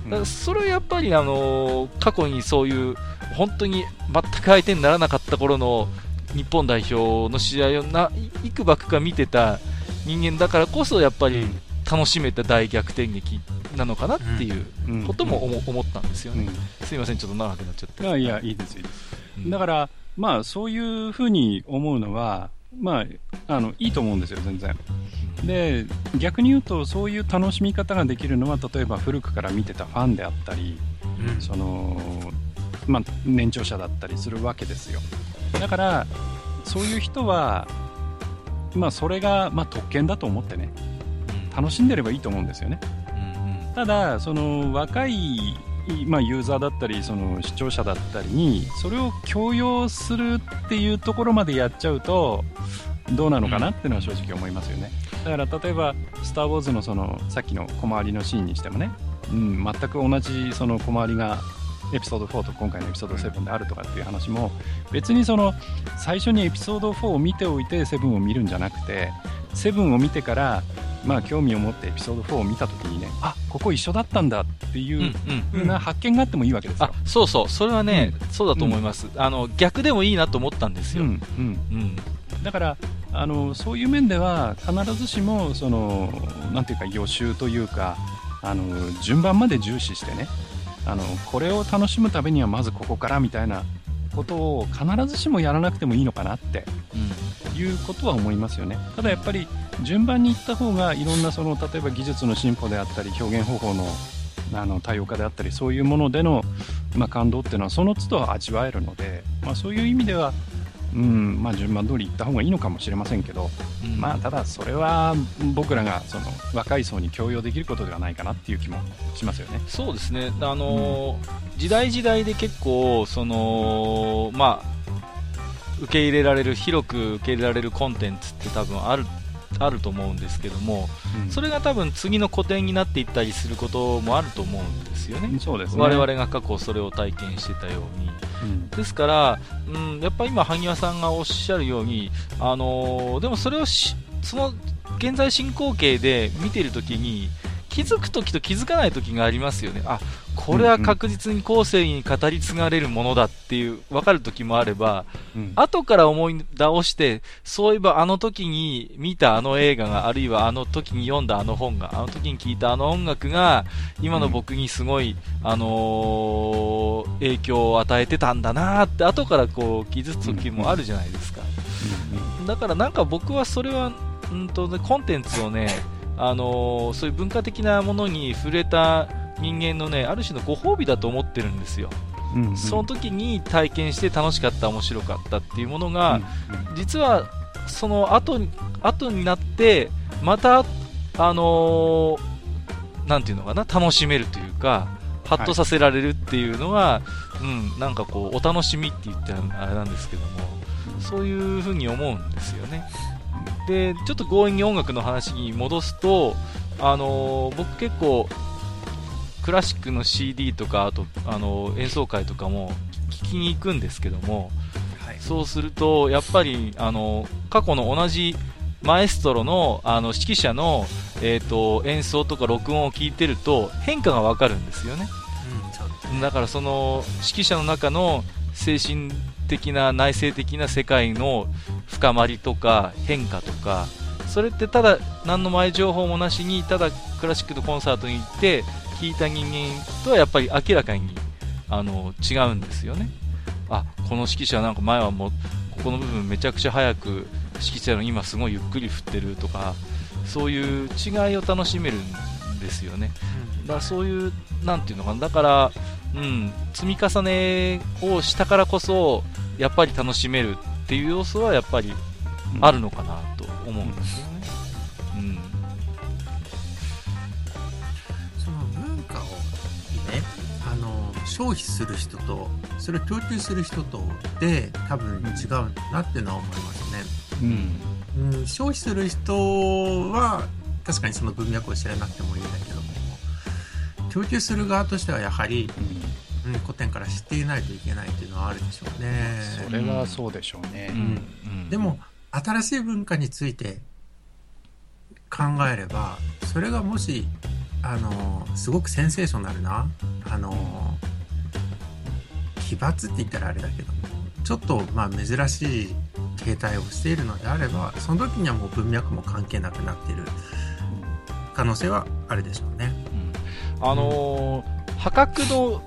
だからそれはやっぱり、あのー過去にそういう本当に全く相手にならなかった頃の日本代表の試合をないくばくか見てた人間だからこそやっぱり楽しめた大逆転劇なのかなっていううん。ことも思思ったんですよね。うん。すいません、ちょっと長くなっちゃって。いやいやいいですいいですうん。だから、まあ、そういうふうに思うのは、まあ、あのいいと思うんですよ、全然。で、逆に言うと、そういう楽しみ方ができるのは、例えば古くから見てたファンであったり、うんその、まあ、年長者だったりするわけですよ。だから、そういう人は、まあ、それが、まあ、特権だと思ってね、楽しんでればいいと思うんですよね。うんうんただ、その若い、まあ、ユーザーだったりその視聴者だったりにそれを強要するっていうところまでやっちゃうとどうなのかなっていうのは正直思いますよね。だから例えば「スター・ウォーズの」そのさっきの小回りのシーンにしてもね、うん、全く同じその小回りがエピソード4と今回のエピソード7であるとかっていう話も別にその最初にエピソード4を見ておいて7を見るんじゃなくて7を見てからまあ興味を持ってエピソード4を見た時にねあここ一緒だったんだっていうな発見があってもいいわけですよ。あ。そうそう、それはね、そうだと思います、あの逆でもいいなと思ったんですよ。うんうん、うん。だからあのそういう面では必ずしもそのなんていうか予習というかあの順番まで重視してねあのこれを楽しむためにはまずここからみたいなことを必ずしもやらなくてもいいのかなっていうことは思いますよね。ただやっぱり順番に行った方がいろんなその例えば技術の進歩であったり表現方法のあの多様化であったりそういうものでの、まあ、感動っていうのはその都度味わえるので、まあ、そういう意味では、うんまあ、順番通り行った方がいいのかもしれませんけど、うん。まあ、ただそれは僕らがその若い層に強要できることではないかなっていう気もしますよね。そうですね、あのー時代時代で結構、そのまあ、受け入れられる、広く受け入れられるコンテンツって多分あるあると思うんですけども、うんそれが多分次の古典になっていったりすることもあると思うんですよね。そうですね。我々が過去それを体験してたように。うんですから、うん、やっぱ今、萩谷さんがおっしゃるように、あのーでもそれをし、その現在進行形で見ているときに、気づくときと気づかないときがありますよね。あ、これは確実に後世に語り継がれるものだっていう、分かるときもあれば、うん。後から思い直して、そういえばあの時に見たあの映画が、あるいはあの時に読んだあの本が、あの時に聞いたあの音楽が、今の僕にすごい、あのー影響を与えてたんだなーって、後からこう気づく時もあるじゃないですか。だからなんか僕はそれは、うんとね、コンテンツをね、あのーそういう文化的なものに触れた人間のね、ある種のご褒美だと思ってるんですよ。うんうんその時に体験して楽しかった、面白かったっていうものが、実はその後に後になって、また、あのーなんていうのかな、楽しめるというか、ハッとさせられるっていうのは、うん、なんかこう、お楽しみって言ってあれなんですけども、そういうふうに思うんですよね。で、ちょっと強引に音楽の話に戻すと、あのー僕結構、クラシックの CD とか、あと、あのー演奏会とかも聞きに行くんですけども、はい。そうすると、やっぱり、あの、過去の同じマエストロの、あの、指揮者の、えっ、と、演奏とか録音を聞いてると、変化がわかるんですよね。うん。だからその、指揮者の中の精神的な、内省的な世界の深まりとか変化とか、それってただ何の前情報もなしに、ただクラシックのコンサートに行って、聞いた人間とはやっぱり明らかに、あの、違うんですよね。あ、この指揮者なんか前はもう、ここの部分めちゃくちゃ早く指揮者の今すごいゆっくり振ってるとか、そういう違いを楽しめるんですよね。だからそういう、なんていうのかな、だから、うん、積み重ねをしたからこそ、やっぱり楽しめるっていう要素はやっぱりあるのかなと思うんですよね。うん。その文化をね、あの、消費する人と、それを供給する人とで、多分違うなっていうのは思いますね。うんうん、消費する人は、確かにその文脈を知らなくてもいいんだけども、供給する側としてはやはり、うん、古典から知っていないといけないっていうのはあるでしょうね。それはそうでしょうね。うん。うんでも、新しい文化について考えれば、それがもし、あの、すごくセンセーショナルな、あの、奇抜って言ったらあれだけども、ちょっと、まあ、珍しい形態をしているのであれば、その時にはもう文脈も関係なくなっている可能性はあるでしょうね。うんあのー破格の、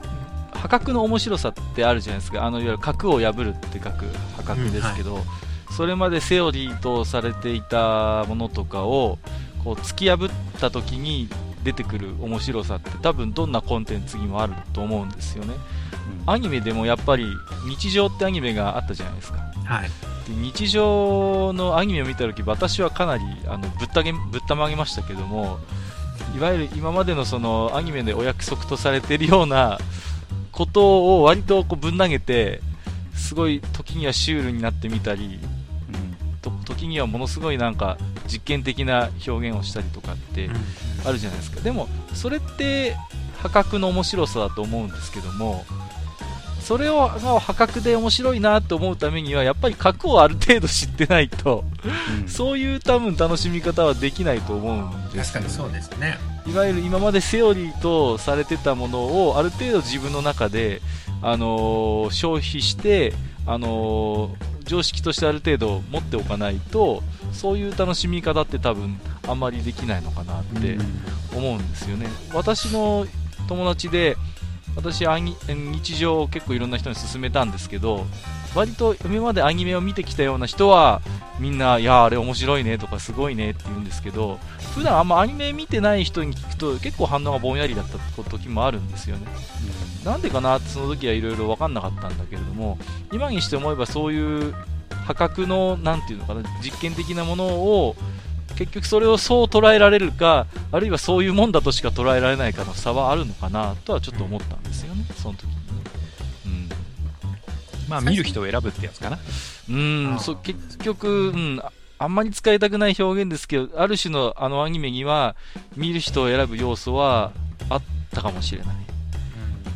破格の面白さってあるじゃないですか。あの、いわゆる核を破るって書く破格ですけど、それまでセオリーとされていたものとかを、こう、突き破った時に出てくる面白さって多分どんなコンテンツにもあると思うんですよね。アニメでもやっぱり日常ってアニメがあったじゃないですか。はい。で日常のアニメを見た時私はかなりあのぶったげぶったまげましたけどもいわゆる今までのそのアニメでお約束とされているようなことを割とこうぶん投げてすごい時にはシュールになってみたりと時にはものすごいなんか実験的な表現をしたりとかってあるじゃないですか。でもそれって破格の面白さだと思うんですけどもそれをが破格で面白いなと思うためにはやっぱり核をある程度知ってないとうんそういう多分楽しみ方はできないと思うんですよ確かにそうですね。いわゆる今までセオリーとされてたものをある程度自分の中で、あのー消費して、あのー常識としてある程度持っておかないとそういう楽しみ方って多分あんまりできないのかなって思うんですよね。私の友達で私アニ日常を結構いろんな人に勧めたんですけど割と今までアニメを見てきたような人はみんな、いやあれ面白いねとかすごいねって言うんですけど普段あんまアニメ見てない人に聞くと結構反応がぼんやりだった時もあるんですよね。なんでかなってその時はいろいろ分かんなかったんだけれども今にして思えばそういう破格のなんていうのかな実験的なものを結局それをそう捉えられるかあるいはそういうもんだとしか捉えられないかの差はあるのかなとはちょっと思ったんですよね、その時にね。まあ見る人を選ぶってやつかな。うん、そう結局、うん、あんまり使いたくない表現ですけど、ある種のあのアニメには、見る人を選ぶ要素はあったかもしれない。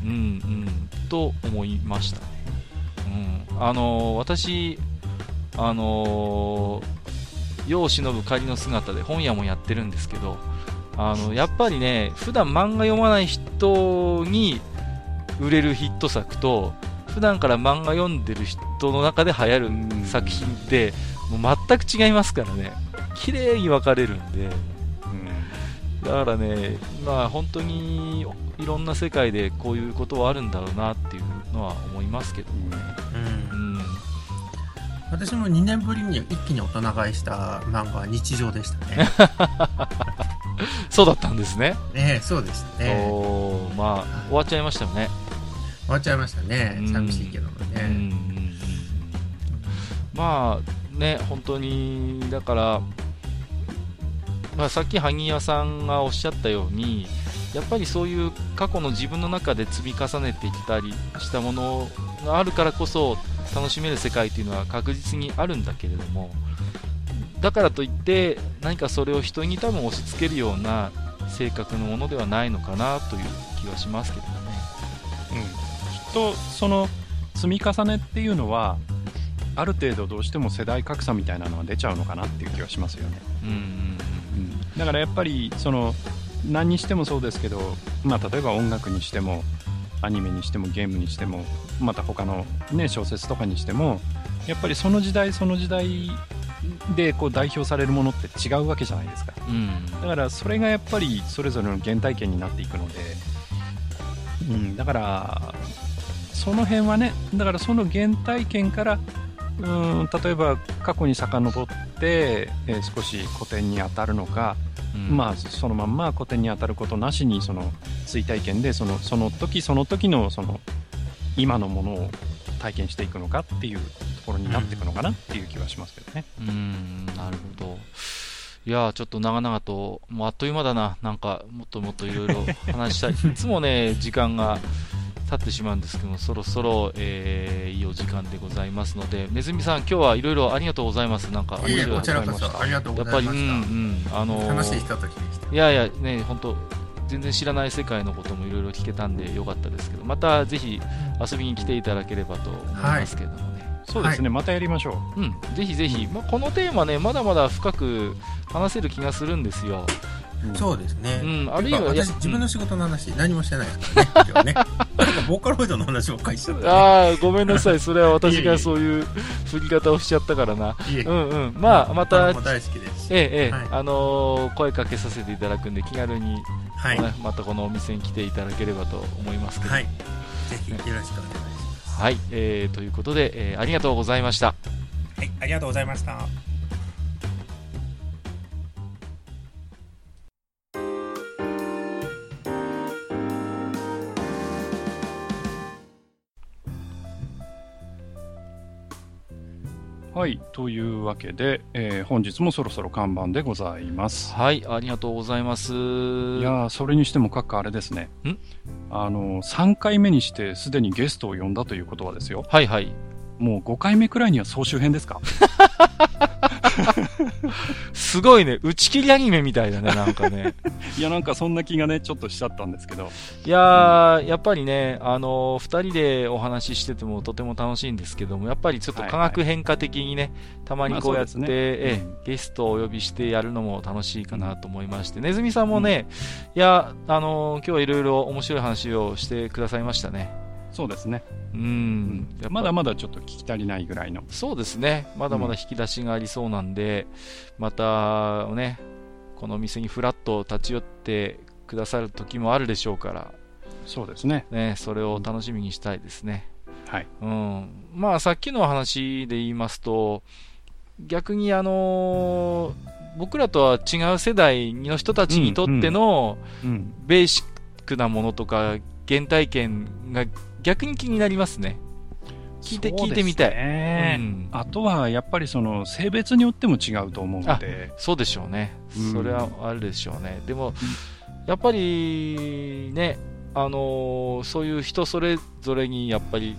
うん、うん、と思いましたね。うん。あのー私、あのー世を忍ぶ仮の姿で本屋もやってるんですけど、あの、やっぱりね、普段漫画読まない人に売れるヒット作と、普段から漫画読んでる人の中で流行る作品って、もう全く違いますからね。綺麗に分かれるんで。だからね、まあ本当にいろんな世界でこういうことはあるんだろうなっていうのは思いますけどもね。私も2年ぶりに一気に大人買いした漫画は日常でしたね。そうだったんですね。ねえそうですね。おーまあ、終わっちゃいましたよね。終わっちゃいましたねう。ん寂しいけどもね。んまあね、本当に、だから、まあ、さっき萩谷さんがおっしゃったように、やっぱりそういう過去の自分の中で積み重ねてきたりしたものがあるからこそ楽しめる世界っていうのは確実にあるんだけれどもだからといって何かそれを人に多分押し付けるような性格のものではないのかなという気はしますけどね。うん、きっとその積み重ねっていうのはある程度どうしても世代格差みたいなのは出ちゃうのかなっていう気はしますよね、うんうんうん、だからやっぱりその何にしてもそうですけど、まあ、例えば音楽にしてもアニメにしてもゲームにしてもまた他の、ね、小説とかにしてもやっぱりその時代その時代でこう代表されるものって違うわけじゃないですか。うん。うんだからそれがやっぱりそれぞれの原体験になっていくので、うん、だからその辺はねだからその原体験からうん例えば過去に遡って、えー少し古典に当たるのか、うん。まあそのまんま古典に当たることなしにその追体験でそのその時その時のその今のものを体験していくのかっていうところになっていくのかなっていう気はしますけどね。うーん、なるほど。いやー、ちょっと長々と、もうあっという間だな。なんか、もっともっといろいろ話したい。いつもね、時間が経ってしまうんですけども、そろそろ、えーいいお時間でございますので、ねずみさん、今日はいろいろありがとうございます。なんか、いえいえ面白いこちらこそありがとうやっぱり、ございまうん、うした。ん、あのー楽しいひとときでした。いやいや、ね、本当全然知らない世界のこともいろいろ聞けたんでよかったですけど、またぜひ遊びに来ていただければと思いますけれどもね。そうですね、またやりましょうん、ぜひぜひ、まあ、このテーマね、まだまだ深く話せる気がするんですよ。う。そうですね。うん、あるいは、私、自分の仕事の話、何もしてないですからね、今日ね。なんかボーカロイドの話ばっかりしちゃった、ね。ああ、ごめんなさい、それは私がそういう振り方をしちゃったからな。うんうん、まあ、また、大好きですし。ええ、あのー声かけさせていただくんで、気軽に、はい。ねまたこのお店に来ていただければと思いますけど。はい。ぜひよろしくお願いします。はい、えーということで、えーありがとうございました。はい、ありがとうございました。はい、というわけで、えー本日もそろそろ看板でございます。はい、ありがとうございます。いやーそれにしても、各家あれですね。ん？あの、3回目にしてすでにゲストを呼んだということはですよ。はいはい。もう5回目くらいには総集編ですか？すごいね、打ち切りアニメみたいだね、なんかね。いや、なんかそんな気がね、ちょっとしちゃったんですけど。いやー、やっぱりね、あのー二人でお話ししててもとても楽しいんですけども、やっぱりちょっと化学変化的にね、たまにこうやって、まあねえゲストをお呼びしてやるのも楽しいかなと思いまして、ねずみさんもね、いや、あのー今日はいろいろ面白い話をしてくださいましたね。そうですね。うん。やっぱまだまだちょっと聞き足りないぐらいの。そうですね。まだまだ引き出しがありそうなんで、またね、このお店にフラッと立ち寄ってくださる時もあるでしょうから、そうですね。ね、それを楽しみにしたいですね。はい。うん。まあ、さっきの話で言いますと、逆にあのー僕らとは違う世代の人たちにとってのうん。ベーシックなものとか原体験が逆に気になりますね。聞いて、ね聞いてみたい。うんあとは、やっぱりその、性別によっても違うと思うので。そうでしょうね。うんそれはあるでしょうね。でも、やっぱりね、あのーそういう人それぞれにやっぱり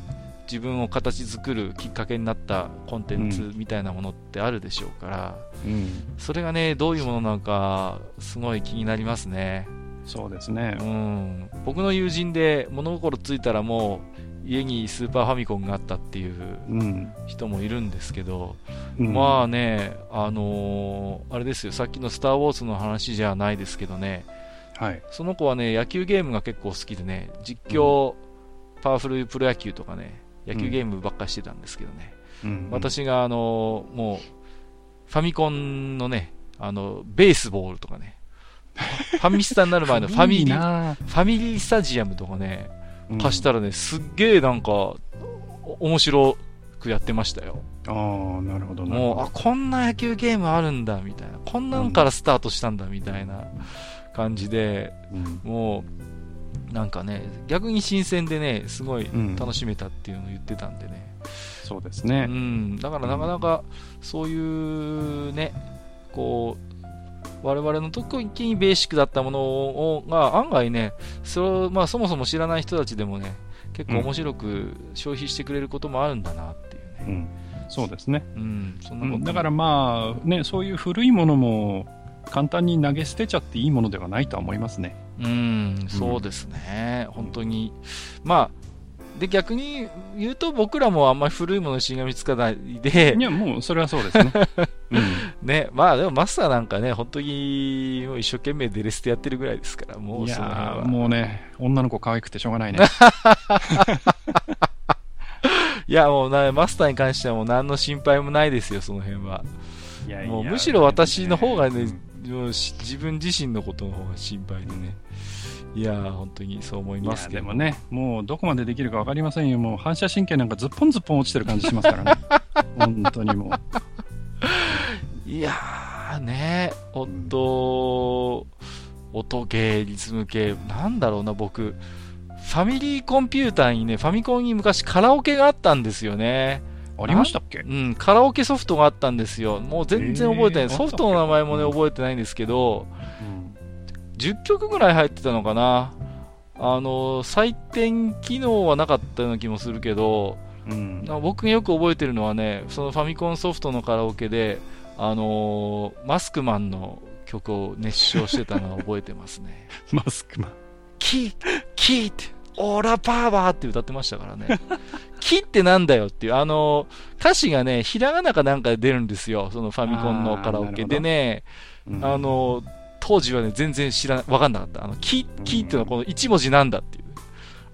自分を形作るきっかけになったコンテンツみたいなものってあるでしょうから、うん、それがね、どういうものなのか、すごい気になりますね。そうですね。う。ん、僕の友人で物心ついたらもう家にスーパーファミコンがあったっていううん。人もいるんですけど、うん。まあね、あのーあれですよ、さっきのスター・ウォーズの話じゃないですけどね、はい。その子はね、野球ゲームが結構好きでね、実況、パワフルプロ野球とかね、野球ゲームばっかりしてたんですけどね、うん、私があのーもう、ファミコンのね、あの、ベースボールとかね、ファミスタになる前のファミリー、なファミリースタジアムとかね、うん貸したらね、すっげえなんか、お面白くやってましたよ。ああ、なるほどもう、ほあ、こんな野球ゲームあるんだ、みたいな。こんなんからスタートしたんだ、みたいな感じで、ど。うんもう、なんかね、逆に新鮮でね、すごいうん楽しめたっていうのを言ってたんでね。うそうですね。ん、だからなかなか、そういうね、こう、我々の時にベーシックだったものをが案外ね、それをまあ、そもそも知らない人たちでもね、結構面白く消費してくれることもあるんだなっていうね。うん。そうですね。うん、そんうなことんだからまあ、ね、そういう古いものも簡単に投げ捨てちゃっていいものではないとは思いますね。うん、そうですね、本当に。まあ、で、逆に言うと僕らもあんまり古いものにしがみつかないでい、や、もうそれはそうですね。うんね、まあでもマスターなんかね、本当にもう一生懸命デレステやってるぐらいですから、もうもうね、女の子可愛くてしょうがないね。いや、もうな、マスターに関してはもう何の心配もないですよ、その辺は。いやいやもうむしろ私の方がねう自分自身のことの方が心配でね。いやー、本当にそう思いますけど。でもね、もうどこまでできるか分かりませんよ。もう反射神経なんかずっぽんずっぽん落ちてる感じしますからね。本当にもう。いやーね、音、音系、リズム系、なんだろうな、僕、ファミリーコンピューターにね、ファミコンに昔カラオケがあったんですよね。ありましたっけ？うん、カラオケソフトがあったんですよ。もう全然覚えてない。えーソフトの名前もね、覚えてないんですけど、うん10曲ぐらい入ってたのかな。あの、採点機能はなかったような気もするけど、うん僕がよく覚えてるのはね、そのファミコンソフトのカラオケで、あのーマスクマンの曲を熱唱してたのは覚えてますね。マスクマン。キー、キーって、オーラパワーって歌ってましたからね。キってなんだよっていう、あのー歌詞がね、ひらがなかなんかで出るんですよ、そのファミコンのカラオケでね、うんあのー当時はね、全然知らな、わかんなかった。あの、キ、キっていうのはこの一文字なんだっていう。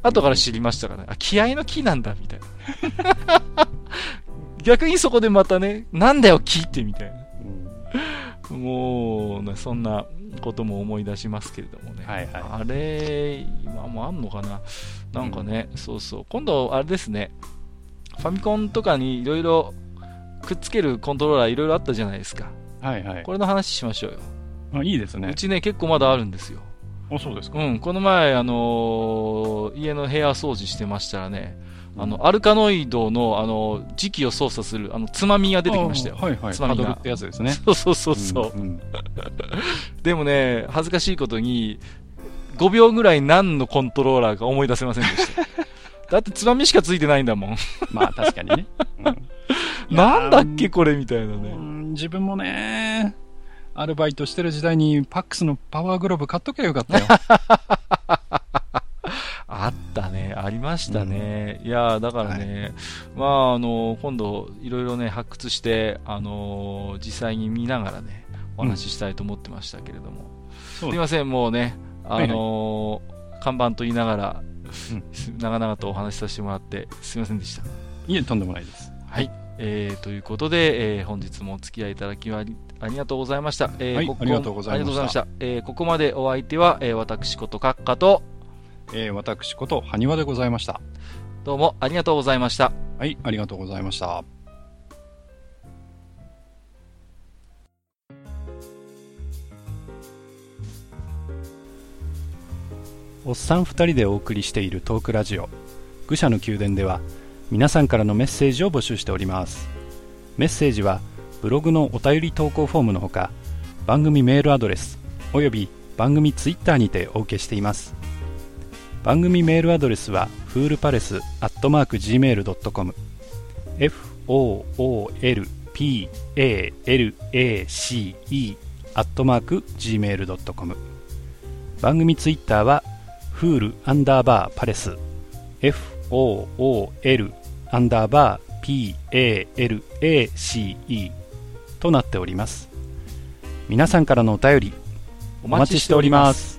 後から知りましたからね。あ、気合の木なんだ、みたいな。逆にそこでまたね、なんだよ、木って、みたいうんな。もう、ねそんなことも思い出しますけれどもね。はいはいあれ、今もあんのかななんかね、そうそう。今度、あれですね。ファミコンとかにいろいろくっつけるコントローラーいろいろあったじゃないですか。はいはいこれの話しましょうよ。あ。いいですねう。ちね、結構まだあるんですよ。あ、そうですか。うん、この前、あのー家の部屋掃除してましたらね、あの、アルカノイドの、あの、時期を操作する、あの、つまみが出てきましたよあ。はいはい。つまみがってやつですね。そうそうそうそう。んん でもね、恥ずかしいことに、5秒ぐらい何のコントローラーか思い出せませんでした。だってつまみしかついてないんだもん。まあ確かにね。うん なんだっけこれみたいなうね。ん自分もね、アルバイトしてる時代にパックスのパワーグローブ買っときゃよかったよ。あったね、ありましたね。いやーだからね、まあ、あの今度、いろいろね、発掘して、あのー実際に見ながらね、お話ししたいと思ってましたけれども。そうすいません、もうね、あのー看板と言いながら、うん長々とお話しさせてもらって、すいませんでした。いえ、とんでもないです。はい。えーということで、えー本日もお付き合いいただきありがとうございました。えーはいありがとうございましたありがとうございました。えーここまでお相手は、えー私こと閣下と、えー私こと、埴輪でございました。どうもありがとうございました。はい、ありがとうございました。おっさん二人でお送りしているトークラジオ愚者の宮殿では皆さんからのメッセージを募集しておりますメッセージはブログのお便り投稿フォームのほか番組メールアドレスおよび番組ツイッターにてお受けしています。番組メールアドレスはフールパレスアットマーク Gmail.com foolpalace アットマーク Gmail.com 番組ツイッターはフールアンダーバーパレス。FOOL アンダーバー PALACE となっております。皆さんからのお便りお待ちしております。